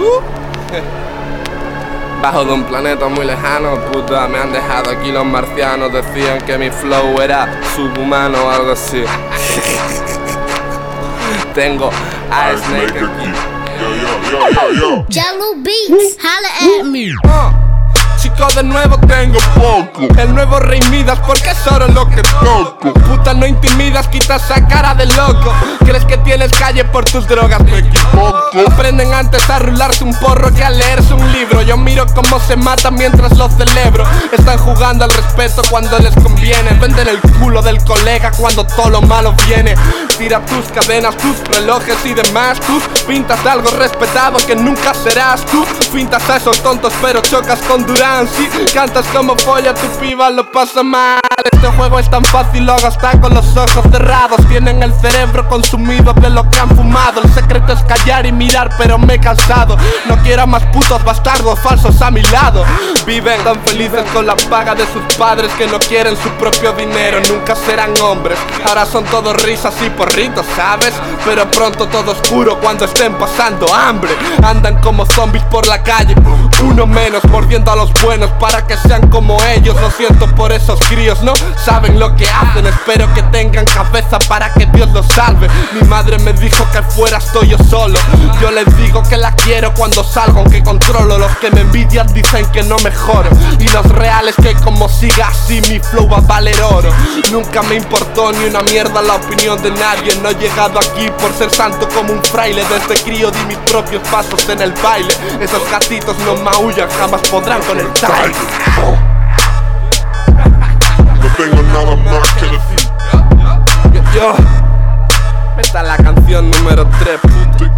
Uh. Bajo de un planeta muy lejano, puta, me han dejado aquí los marcianos. Decían que mi flow era subhumano o algo así. Tengo a Snake aquí. Yo, yo, yo, yo, yo. Jello Beats, holla at me. De nuevo tengo poco. El nuevo rey Midas, porque es oro lo que toco. Puta, no intimidas, quitas esa cara de loco. ¿Crees que tienes calle por tus drogas? Me equivoco. Aprenden antes a rularse un porro que a leerse un libro. Yo miro cómo se matan mientras lo celebro. Están jugando al respeto cuando les conviene. Venden el culo del colega cuando todo lo malo viene. Tira tus cadenas, tus relojes y demás. Tú pintas algo respetado que nunca serás. Tú pintas a esos tontos, pero chocas con Durán. Si cantas como polla, tu piba lo pasa mal. Este juego es tan fácil, lo hasta con los ojos cerrados. Tienen el cerebro consumido de lo que han fumado. El secreto es callar y mirar, pero me he cansado. No quiero más putos bastardos falsos a mi lado. Viven tan felices con la paga de sus padres que no quieren su propio dinero. Nunca serán hombres. Ahora son todos risas y porritos, ¿sabes? Pero pronto todo oscuro cuando estén pasando hambre. Andan como zombies por la calle. Uno menos mordiendo a los buenos para que sean como ellos. Lo siento por esos críos, no saben lo que hacen. Espero que tengan cabeza para que Dios los salve. Mi madre me dijo que fuera estoy yo solo. Yo les digo que la quiero cuando salgo, aunque controlo. Los que me envidian dicen que no mejoro. Y los reales que como siga así mi flow va a valer oro. Nunca me importó ni una mierda la opinión de nadie. No he llegado aquí por ser santo como un fraile. Desde crío di mis propios pasos en el baile. Esos gatitos no maullan, jamás podrán con el time. No tengo nada más que decir. Yo, yo. Esta es la canción número 3, puto y